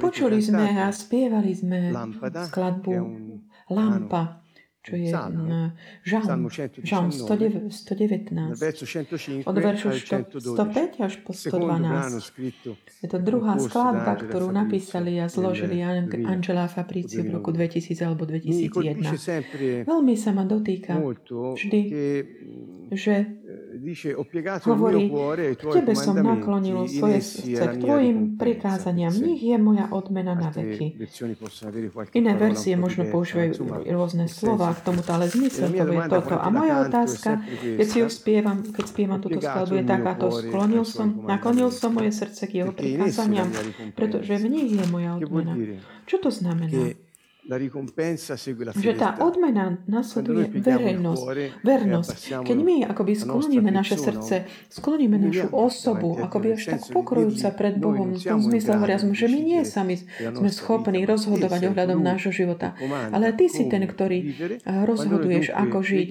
Počuli sme a spievali sme skladbu Lampa čo je žalm, žalm 119, od veršu 105 až po 112. Je to druhá skladba, ktorú napísali a zložili Angela Fabrici v roku 2000 alebo 2001. Veľmi sa ma dotýka vždy, že hovorí, tebe som naklonil svoje srdce k tvojim prikázaniam. Nech je moja odmena na veky. Iné verzie možno používajú rôzne slova k tomuto, ale zmysel to je toto. A moja otázka, keď si ju spievam, keď spievam túto skladbu, je takáto. Sklonil som, naklonil som moje srdce k jeho prikázaniam, pretože v nich je moja odmena. Čo to znamená? Že tá odmena nasleduje verejnosť, vernosť. Keď my akoby skloníme naše srdce, skloníme našu osobu, akoby až tak pokrujúca pred Bohom, v tom zmysle hovoria sme, že my nie sami sme schopní rozhodovať ohľadom nášho života, ale Ty si ten, ktorý rozhoduješ, ako žiť.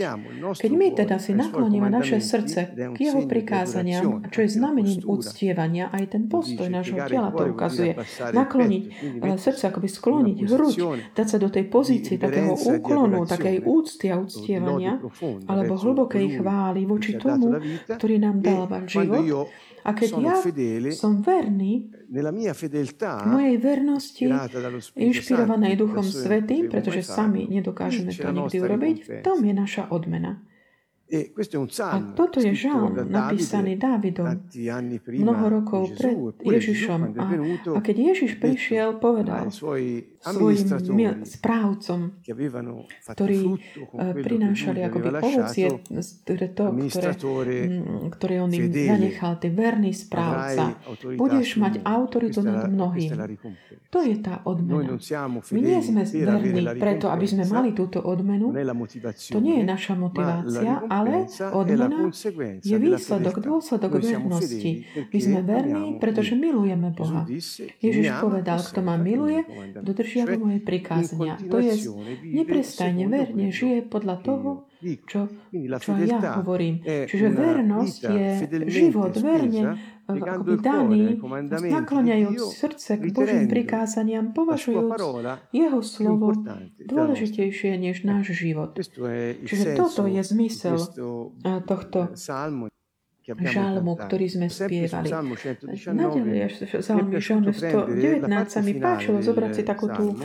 Keď my teda si nakloníme naše srdce k Jeho prikázaniam, čo je znamením uctievania, aj ten postoj nášho tela to ukazuje. Nakloniť srdce, akoby skloniť hruď, dať sa do tej pozície takého úklonu, takej úcty a uctievania, alebo hlbokej chvály voči tomu, ktorý nám dáva život. A keď ja som verný, mojej vernosti, inšpirovanej Duchom Svetým, pretože sami nedokážeme to nikdy urobiť, v tom je naša odmena. E a toto je žalm napísaný Dávidom mnoho rokov pred Ježišom. A, a keď Ježiš prišiel, povedal svojim správcom, ktorí eh, prinášali akoby ovocie, to, ktoré, ktoré on im zanechal, ty verný správca, budeš mať autoritu nad mnohým. To je tá odmena. My nie sme verní preto, aby sme mali túto odmenu. To nie je naša motivácia, ale odmena je výsledok, dôsledok vernosti. My sme verní, pretože milujeme Boha. Ježiš povedal, kto ma miluje, dodržiava moje prikázania. To je neprestajne verne žije podľa toho, čo, čo ja hovorím. Čiže vernosť je život verne akoby daný, nakloňajúc srdce k Božím prikázaniam, považujúc jeho slovo dôležitejšie než náš život. Čiže toto je zmysel tohto žalmu, ktorý sme spievali. Naďalej, žalmy 119 sa mi páčilo zobrať si takú tú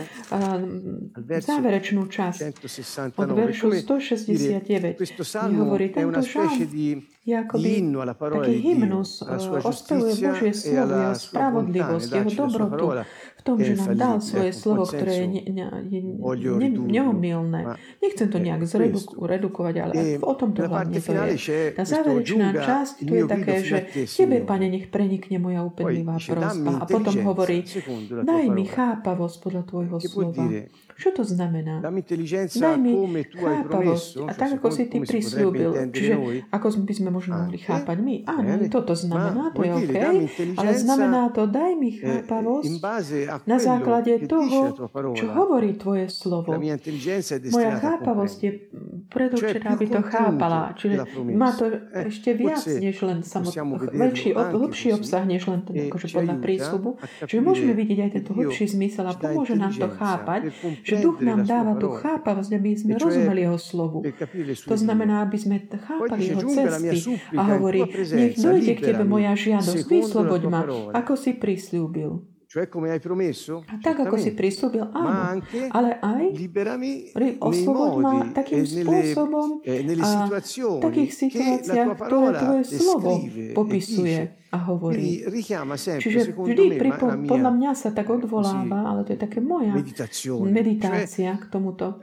záverečnú časť od veršu 169. Mi hovorí, tento žalm je akoby taký hymnus, ospevuje Božie slovo, jeho spravodlivosť, jeho dobrotu, tom, že nám dal svoje slovo, ktoré je, ne, ne, je ne, neomilné. Nechcem to nejak zredukovať, ale o tom to hlavne to je. Tá záverečná časť tu je také, že Tebe, Pane, nech prenikne moja úpenlivá prosba. A potom hovorí, daj mi chápavosť podľa Tvojho slova. Čo to znamená? Daj mi chápavosť. A tak, ako si ty prislúbil. Čiže ako by sme možno mohli chápať my. Áno, toto znamená, to je OK. Ale znamená to, daj mi eh, chápavosť na základe toho, čo hovorí tvoje slovo. Moja chápavosť je predurčená, aby to chápala. Čiže má to eh, ešte viac, než len samotný, väčší, hlbší obsah, než len ten, akože podľa prísľubu. Čiže môžeme vidieť aj tento hlbší zmysel a pomôže nám to chápať, že duch nám dáva tú chápavosť, aby sme rozumeli jeho slovu. To znamená, aby sme chápali jeho cesty. A hovorí, nech dojde k tebe moja žiadosť, vysloboď ma, ako si prislúbil. Cioè come hai promesso? A tak, ako si prislúbil, áno. Ale aj osloboď ma takým spôsobom a v takých situáciách, ktoré tvoje slovo popisuje a hovorí. Čiže vždy pripo, podľa mňa sa tak odvoláva, ale to je také moja meditácia k tomuto.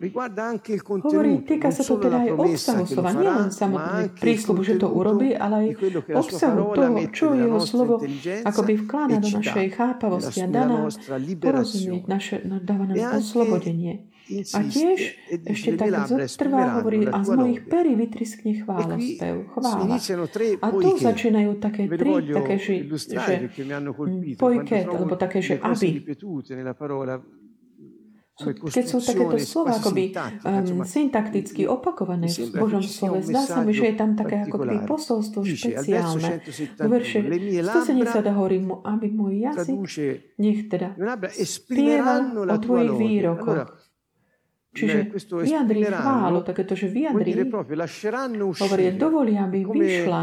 Hovorí, týka sa to teda aj obsahu slova, nielen samotný prísľub, že to urobí, ale aj obsahu toho, čo jeho slovo akoby vkláda do našej chápavosti a dá nám porozumieť, naše, dáva nám oslobodenie. A tiež ešte tak zotrvá, hovorí, a z mojich perí vytriskne chválospev, chvála. A tu začínajú také tri, také, že, že mm, pojket, alebo také, že aby. keď sú takéto slova akoby um, syntakticky opakované v Božom slove, zdá sa mi, že je tam také ako keby posolstvo špeciálne. Vo verše 170 hovorí mu, aby môj jazyk nech teda spieval o tvojich výrokoch. Čiže vyjadri chválu, takéto, že vyjadri, hovorí, dovolia, aby vyšla.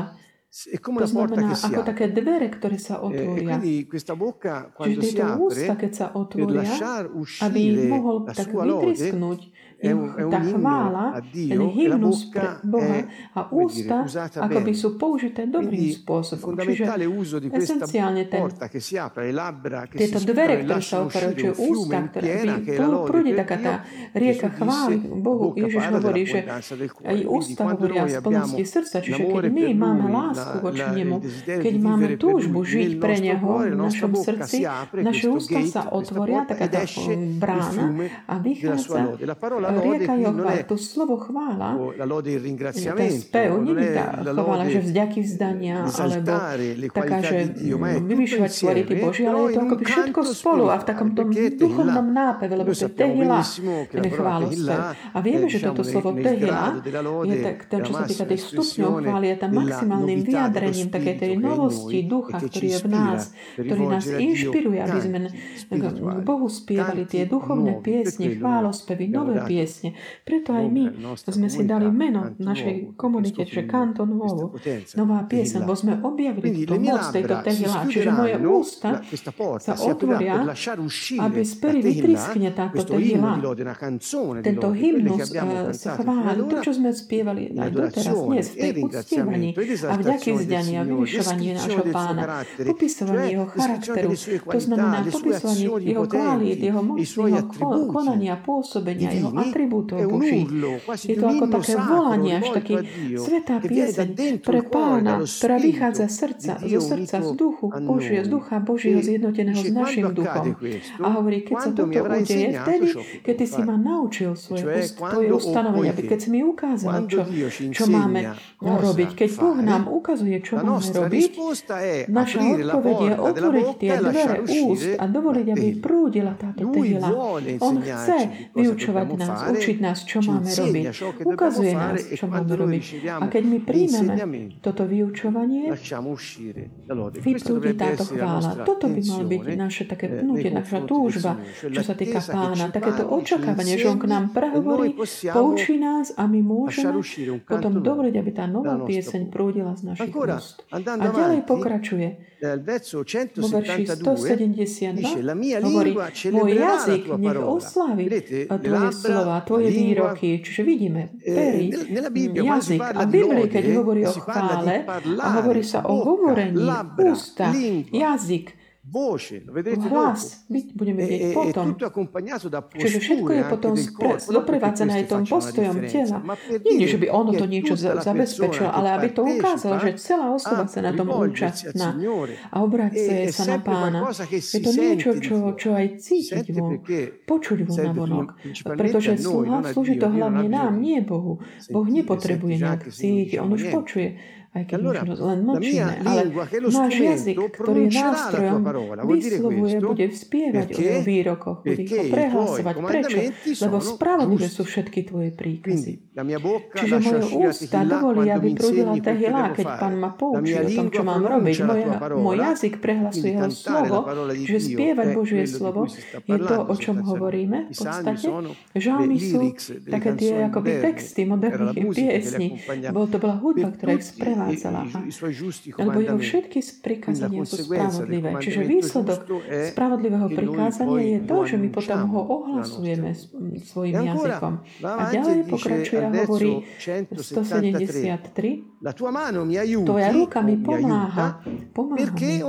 to znamená, ako také dvere, ktoré sa eh, otvoria. Čiže tieto ústa, keď sa otvoria, aby mohol tak vytrisknúť tá chvála, ten hymnus pre Boha a ústa akoby sú použité dobrým spôsobom. Čiže esenciálne ten, tieto dvere, ktoré sa otvárajú, čiže ústa, ktoré prúdi taká tá rieka chvály Bohu. Ježiš hovorí, že aj ústa hovoria z plnosti srdca, čiže keď my máme lásku voči Nemu, keď máme túžbu žiť pre Neho v našom srdci, naše ústa sa otvoria, taká tá brána a vychádza rieka Jochva, to slovo chvála, tá spev, nie je tá chvála, že vzďaky vzdania, alebo taká, že vyvyšovať kvality Boží, ale je to akoby všetko spolu a v takom tom duchovnom nápeve, lebo to je tehila, ten chválospev. A vieme, že toto slovo tehila je tak, ten, čo sa týka tých stupňov chvály, je tam maximálnym vyjadrením také tej novosti ducha, ktorý je v nás, ktorý nás inšpiruje, aby sme Bohu spievali tie duchovné piesne, chválospevy, nové piesne. Preto aj my sme si dali meno našej komunite, že Canto Nuovo, nová piesň, lebo sme objavili túto moc tejto tehila. Čiže moje ústa sa otvoria, aby speri vytriskne táto tehila. Tento hymnus sa chváli, to, čo sme spievali aj doteraz, dnes, v tej uctievaní a vďaky vzdania a vyvyšovaní nášho pána, popisovanie jeho charakteru, to znamená popisovanie jeho kvalít, jeho mocného konania, pôsobenia, jeho atribútov Boží. Je to ako také volanie, až taký svetá pieseň pre pána, ktorá vychádza z srdca, zo srdca, z duchu Božieho, z ducha Božieho zjednoteného s našim duchom. A hovorí, keď sa toto udeje, vtedy, keď ty si ma naučil svoje, tvoje ustanovenia, keď si mi ukázal, čo, čo máme robiť. Keď Boh nám ukazuje, čo máme robiť, naša odpoveď je otvoriť tie dvere úst a dovoliť, aby prúdila táto tehila. On chce vyučovať nás, učiť nás, čo máme robiť. Ukazuje nás, čo máme robiť. A keď my príjmeme toto vyučovanie, vyprúdi táto chvála. Toto by mal byť naše také pnutie, naša túžba, čo sa týka pána. Takéto očakávanie, že on k nám prehovorí, poučí nás a my môžeme potom dovoliť, aby tá nová pieseň prúdila z našich úst. A ďalej pokračuje. Vo verši 172 hovorí, môj jazyk nech oslaví tvoje slova, tvoje výroky. Čiže vidíme, pery, jazyk. A Biblii, keď hovorí o chvále a hovorí sa o hovorení, ústa, jazyk, voce, lo vedrete hlas, dopo. budeme vidieť e, potom. Čiže všetko je potom doprevádzané aj tom postojom tela. Nie, že by ono to niečo zabezpečilo, ale aby to ukázalo, že celá osoba sa na tom účastná a obracie sa na pána. Je to niečo, čo, čo aj cítiť vo, počuť vo na vonok. Pretože slúži to hlavne nám, nie Bohu. Boh nepotrebuje nejak cítiť, on už počuje aj keď allora, možno len mlčíme, ale náš jazyk, ktorý je nástrojom, vyslovuje, bude vspievať o jeho výrokoch, bude ich prehlasovať. Prečo? Lebo spravodlivé sú všetky tvoje príkazy. Čiže moje ústa dovolí, aby prúdila tehila, keď pán ma poučí o tom, čo mám robiť. Moje, môj jazyk prehlasuje jeho slovo, že spievať Božie slovo je to, o čom hovoríme v podstate. Žalmy sú také tie akoby texty moderných piesní. Bol to bola hudba, ktorá ich sprevádzala sprevádzala. Lebo jeho všetky prikázania sú spravodlivé. Čiže výsledok spravodlivého prikázania je to, že my potom ho ohlasujeme svojim jazykom. A ďalej pokračuje a hovorí 173. Tvoja ruka mi pomáha. Pomáha mi.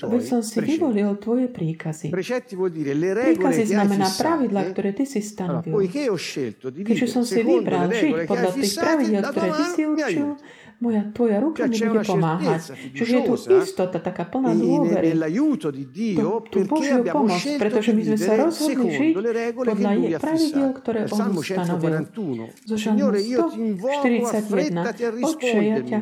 Veď som si vyvolil tvoje príkazy. Príkazy znamená pravidla, ktoré ty si stanovil. Keďže som si vybral žiť podľa tých pravidel, ktoré ty si určil, moja, tvoja ruka mi bude pomáhať. Čiže je tu istota, taká plná dôvery. Tú Božiu pomoc, pretože my sme sa rozhodli žiť podľa je pravidel, ktoré on ustanovil. Zo Žalmu 141. Otče, ja ťa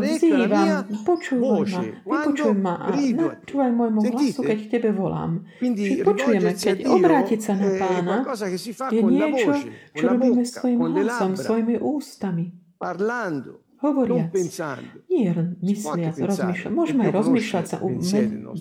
vzývam, počúvaj ma, vypočuj ma. a načúvaj môjmu hlasu, keď k tebe volám. Čiže počujeme, keď obrátiť sa na pána je niečo, čo robíme svojim hlasom, svojimi ústami hovoriac, nie mysliac, rozmýšľať. Môžeme aj rozmýšľať sa.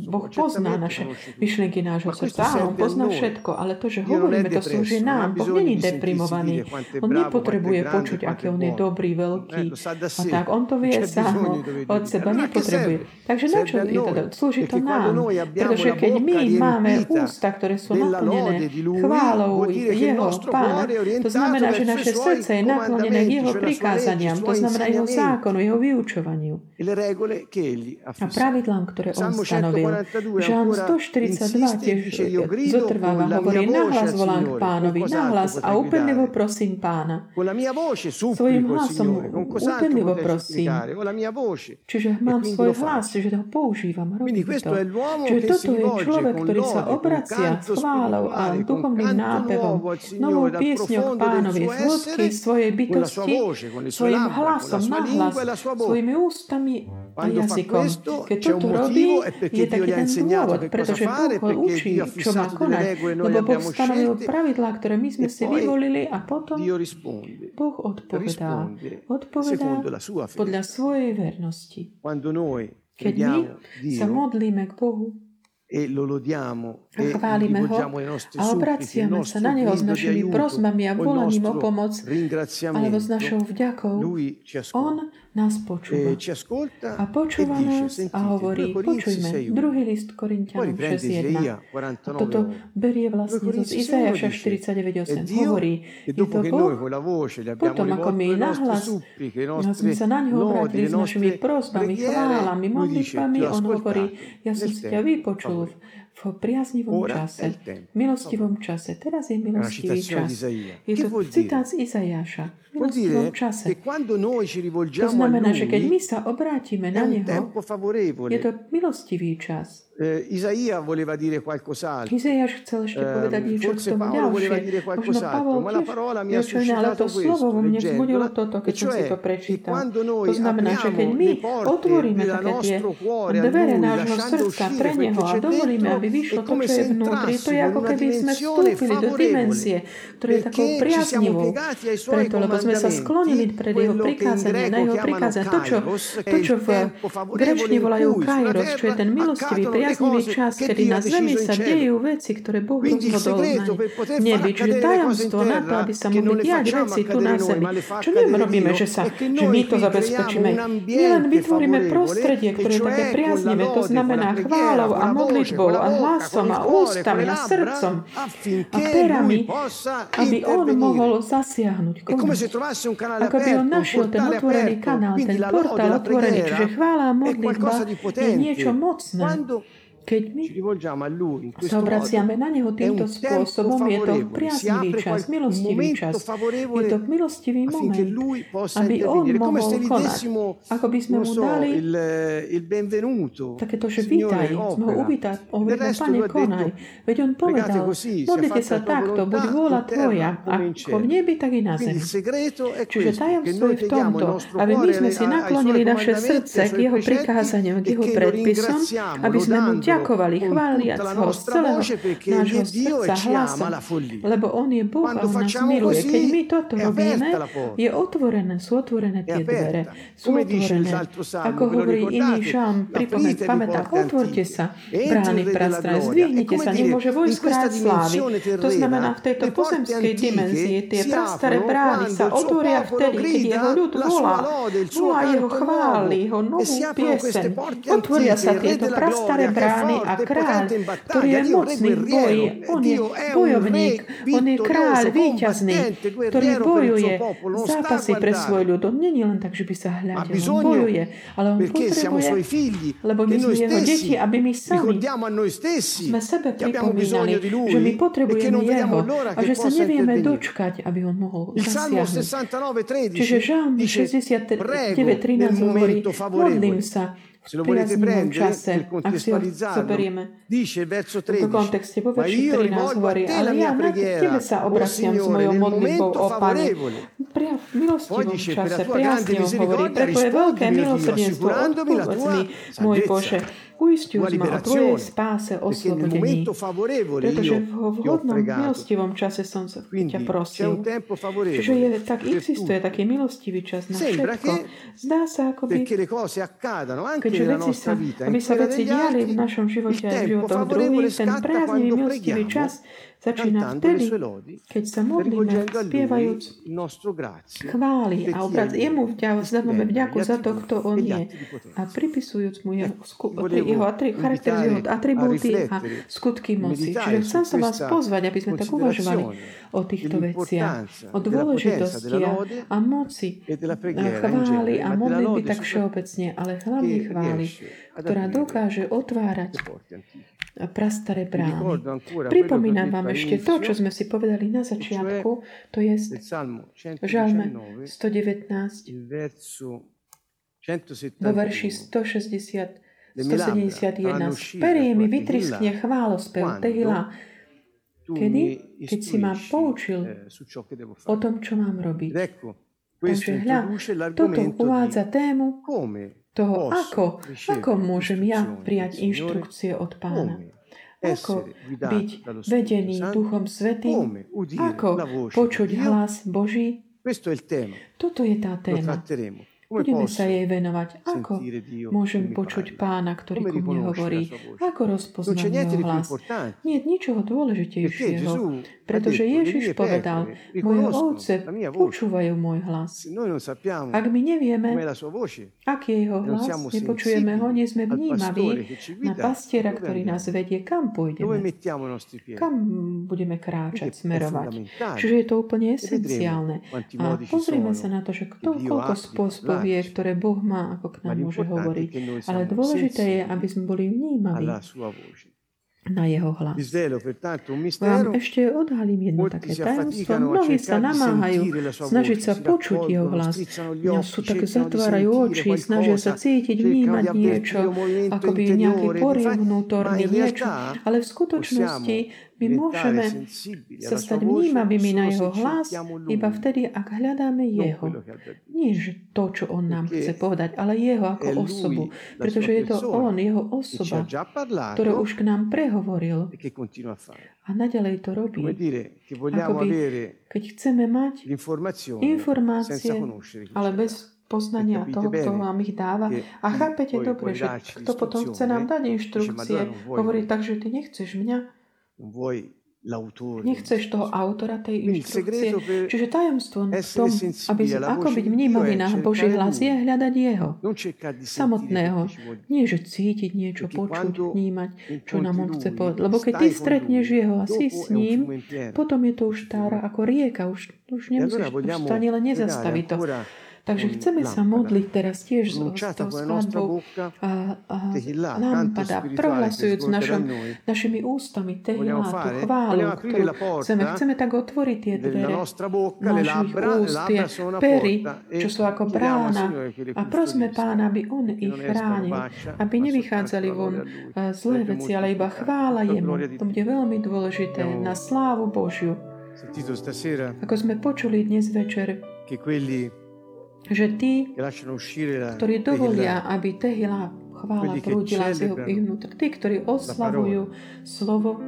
Boh pozná naše myšlienky nášho srdca. On pozná všetko, ale to, že hovoríme, to slúži nám. Boh není deprimovaný. On nepotrebuje počuť, aký on je dobrý, veľký. A tak, on to vie sám od seba, nepotrebuje. Takže na čo je to? Slúži to nám. Pretože keď my máme ústa, ktoré sú naplnené chválou jeho pána, to znamená, že naše srdce je naklonené k jeho prikázaniam. To znamená jeho zákonu, jeho vyučovaniu a pravidlám, ktoré on stanovil. Žán 142 tiež zotrváva, hovorí, nahlas volám k pánovi, nahlas a úplnivo prosím pána. Svojim hlasom úplnivo prosím. Čiže mám svoj hlas, že ho používam, robím to. Čiže toto je človek, ktorý sa obracia s chválou a duchovným nápevom, novou piesňou k pánovi, z hĺbky svojej bytosti, svojim hlasom, nahlas svojimi ústami a jazykom. Keď toto robí, je taký ten dôvod, pretože Boh ho učí, čo má konať. Lebo Boh stanovil pravidlá, ktoré my sme si vyvolili a potom Boh odpovedá. Odpovedá podľa svojej vernosti. Keď my sa modlíme k Bohu, e lo lodiamo e chválime ho a obraciame sa na neho s našimi prosbami a volaním o pomoc alebo s našou vďakou. On nás počúva a počúva nás a hovorí, počujme, druhý list Korintianom 6.1. A toto berie vlastne z Izajaša 49.8. Hovorí, je to Boh, potom ako my nahlas sme sa na neho obratili s našimi prosbami, chválami, modlitbami, on hovorí, ja som si ťa vypočul v priaznivom čase, milostivom čase. Teraz je milostivý čas. Je to citát z Izajaša. Milostivom čase. To znamená, že keď my sa obrátime na Neho, je to milostivý čas. Eh, Isaia voleva dire qualcos'altro. Izaiáš chcel ešte povedať niečo k tomu ďalšie. Možno Pavol tiež niečo iné, ale to slovo vo mne vzbudilo toto, keď som si to prečítal. To znamená, že keď my otvoríme také tie dvere nášho srdca pre Neho a dovolíme, aby vyšlo to, čo je vnútri, to je ako keby sme vstúpili do dimenzie, ktorá je takou priaznivou. Preto, lebo sme sa sklonili pred Jeho prikázanie, na Jeho prikázanie. To, čo, to, čo v grečne volajú kairos, čo je ten milostivý priaznivý čas, kedy na zemi sa dejú veci, ktoré Boh rozhodol na nebi. Čiže tajomstvo na to, aby sa mohli diať veci tu na zemi. Čo robíme, že, sa, že my to zabezpečíme? My len vytvoríme prostredie, ktoré je také priaznivé. To znamená chválou a modlitbou a hlasom a ústami a srdcom a perami, aby on mohol zasiahnuť. Ako by on našiel ten otvorený kanál, ten portál otvorený. Čiže chvála a modlitba je niečo mocné. Keď my sa obraciame na Neho týmto spôsobom, je to priaznivý čas, milostivý čas. Je to milostivý moment, aby On mohol konať. Ako by sme mu dali takéto, že vítaj, sme ho uvítať, hovoríme, Pane, konaj. Veď On povedal, modlite sa takto, buď vôľa Tvoja, ako v nebi, tak i na zemi. Čiže tajomstvo je v tomto, aby my sme si naklonili naše srdce k Jeho prikázaniam, k Jeho predpisom, aby sme mu ďakovali, chváliac ho z celého nášho srdca hlasom, lebo on je Boh a on nás miluje. Keď my toto robíme, je otvorené, sú otvorené tie dvere. Sú otvorené. Ako hovorí iný žám, pripomeň, pamätá, otvorte sa, brány prastrané, zdvihnite sa, nemôže vojsť kráľ slávy. To znamená, v tejto pozemskej dimenzii tie prastaré brány sa otvoria vtedy, keď jeho ľud volá, volá jeho chvály, jeho novú pieseň. Otvoria sa tieto prastaré brány brány a kráľ, ktorý je mocný v boji. On je bojovník, on je kráľ víťazný, ktorý bojuje zápasy pre svoj ľud. On není len tak, že by sa hľadil, on bojuje, ale on potrebuje, lebo my sme jeho deti, aby my sami sme sebe pripomínali, že my potrebujeme jeho a že sa nevieme dočkať, aby on mohol zasiahnuť. Čiže Žalm 69.13 hovorí, modlím sa, v priaznivom čase, ak si ho zoberieme. V tomto kontexte vo verši 13 hovorí, ale ja na tebe sa obraciam s mojou modlitbou, o Pane. Pria, v milostivom čase, priaznivom hovorí, preto je veľké milosrdenstvo, odpovedz uisťuj ma o Tvojej spáse, oslobodení. Pretože v vhodnom milostivom čase som sa ťa prosil. Čiže je, tak existuje taký milostivý čas na všetko. Zdá sa, ako by, keďže veci sa, aby sa veci diali v našom živote aj v životoch druhých, ten priaznivý milostivý čas Začína vtedy, keď sa modlíme, spievajúc chváli a obraz. Jemu vzdávame vďaku za to, kto on je. A pripisujúc mu jeho, jeho atri, charakter, jeho atribúty a skutky moci. Čiže chcem sa vás pozvať, aby sme tak uvažovali o týchto veciach, o dôležitosti a moci chváli a modlitby tak všeobecne, ale hlavne chváli, ktorá dokáže otvárať prastaré brány. Pripomínam vám ešte to, čo sme si povedali na začiatku, to je Žalme 119, vo verši 160, 171. Z perí mi vytriskne chválospev Tehila, kedy, keď si ma poučil eh, o tom, čo mám robiť. Takže hľa, toto uvádza tému toho, ako, ako môžem ja prijať inštrukcie od pána. Ako byť vedený Duchom Svetým? Ako počuť hlas Boží? Toto je tá téma. Budeme sa jej venovať. Ako môžem počuť pána, ktorý ku mne hovorí? Ako rozpoznať jeho hlas? Nie je ničoho dôležitejšieho, pretože Ježiš povedal, moje ovce počúvajú môj hlas. Ak my nevieme, aký je jeho hlas, nepočujeme ho, nie sme vnímaví na pastiera, ktorý nás vedie, kam pôjdeme, kam budeme kráčať, smerovať. Čiže je to úplne esenciálne. A pozrime sa na to, že kto, koľko spôsobov vie, ktoré Boh má, ako k nám môže hovoriť. Ale dôležité je, aby sme boli vnímaví na jeho hlas. Vám ešte odhalím jedno také tajomstvo. Mnohí sa namáhajú snažiť sa počuť jeho hlas. Mňa sú tak zatvárajú oči, snažia sa cítiť, vnímať niečo, ako by nejaký poriv vnútorný, niečo. Ale v skutočnosti my môžeme sa stať vnímavými na jeho hlas iba vtedy, ak hľadáme jeho. Nie to, čo on nám chce povedať, ale jeho ako osobu. Pretože je to on, jeho osoba, ktorá už k nám prehovoril. E a naďalej to robí. Akoby, keď chceme mať informácie, ale bez poznania toho, kto vám ich dáva. A chápete dobre, že kto potom chce nám dať inštrukcie, hovorí tak, že ty nechceš mňa, Nechceš toho autora tej inštrukcie. Čiže tajomstvo v tom, aby, ako byť vnímavý na Boží hlas, je hľadať Jeho. Samotného. Nie, že cítiť niečo, počuť, vnímať, čo nám On chce povedať. Lebo keď ty stretneš Jeho a si s ním, potom je to už tára ako rieka. Už, už nemusíš, už to ani len nezastaví to. Takže chceme sa modliť teraz tiež s tou skladbou a, a lampada, prohlasujúc našom, našimi ústami tehila, tú chválu, ktorú chceme. Chceme tak otvoriť tie dvere našich úst, tie pery, čo sú ako brána. A prosme Pána, aby On ich chránil, aby nevychádzali von zlé veci, ale iba chvála Jemu. To bude veľmi dôležité na slávu Božiu. Ako sme počuli dnes večer, že tí, ktorí dovolia, aby Tehila chvála prúdila z jeho ich vnútr, tí, ktorí oslavujú slovo,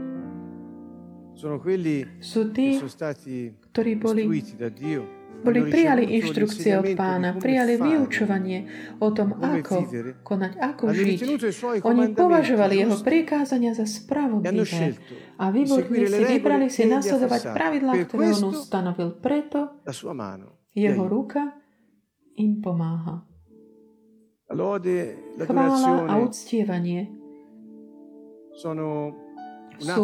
sú tí, ktorí boli boli prijali inštrukcie od pána, prijali vyučovanie o tom, ako konať, ako žiť. Oni považovali jeho prikázania za spravodlivé a vyvodili si, vybrali si nasledovať pravidlá, ktoré on ustanovil. Preto jeho ruka im pomáha. Chvála a uctievanie sú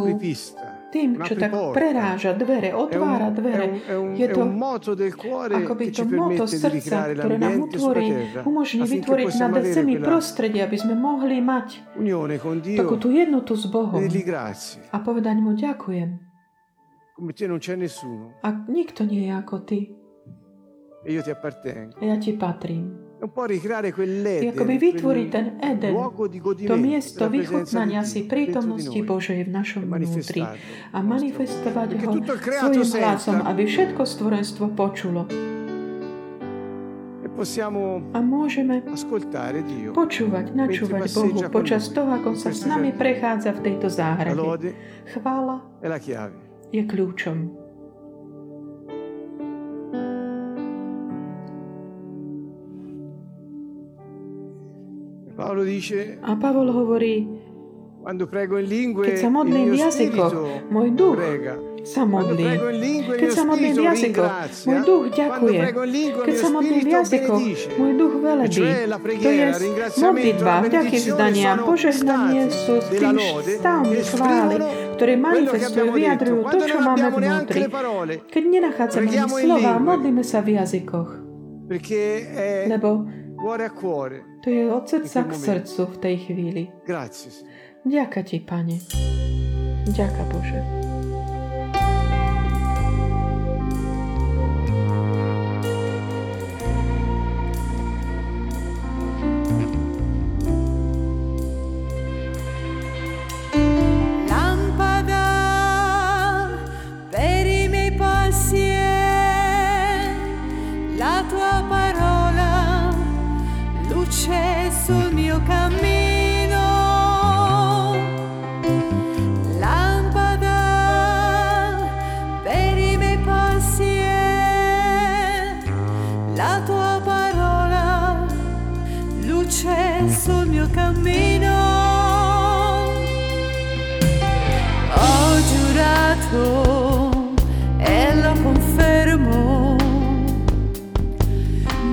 tým, čo tak preráža dvere, otvára dvere. Je to akoby to moto srdca, ktoré nám utvorí, umožní vytvoriť na zemi prostredie, aby sme mohli mať takú tú jednotu s Bohom a povedať mu ďakujem. A nikto nie je ako ty. E io ti appartengo. Ja ti patrím. Akoby vytvoriť ten Eden, to miesto vychutnania si prítomnosti Božej v našom vnútri a manifestovať ho svojim hlasom, aby všetko stvorenstvo počulo. E a môžeme počúvať, načúvať Bohu počas toho, ako sa s nami prechádza v tejto záhrade. Chvála je kľúčom. A Pavol hovorí, quando prego in lingue, keď sa modlím v jazykoch, môj duch sa modlí. Keď sa modlím v jazykoch, môj duch ďakuje. Keď sa modlím v jazykoch, môj duch velebí. To je modlitba, vďaky vzdania, požehnanie sú tým stavmi chvály, ktoré manifestujú, vyjadrujú to, čo máme vnútri. Keď nenachádzame slova, modlíme sa v jazykoch. Lebo to je od srdca k srdcu v tej chvíli. Ďaká ti, Pane. Ďaká, Bože. la tua parola, luce sul mio cammino. Ho giurato e lo confermo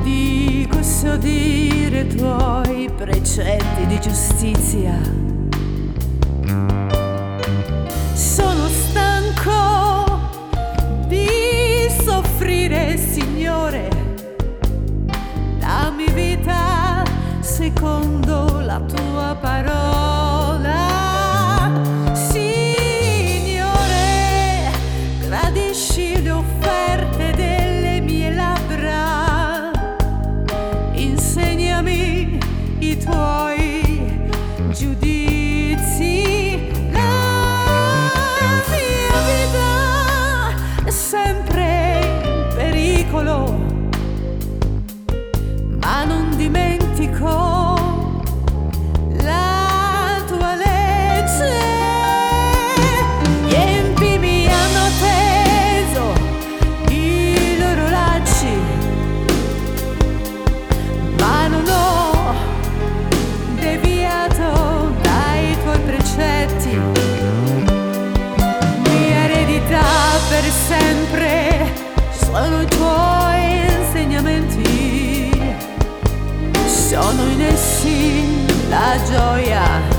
di custodire i tuoi precetti di giustizia secondo la tua parola. Signore, gradisci le offerte delle mie labbra. Insegnami i tuoi giudizi. la gioia.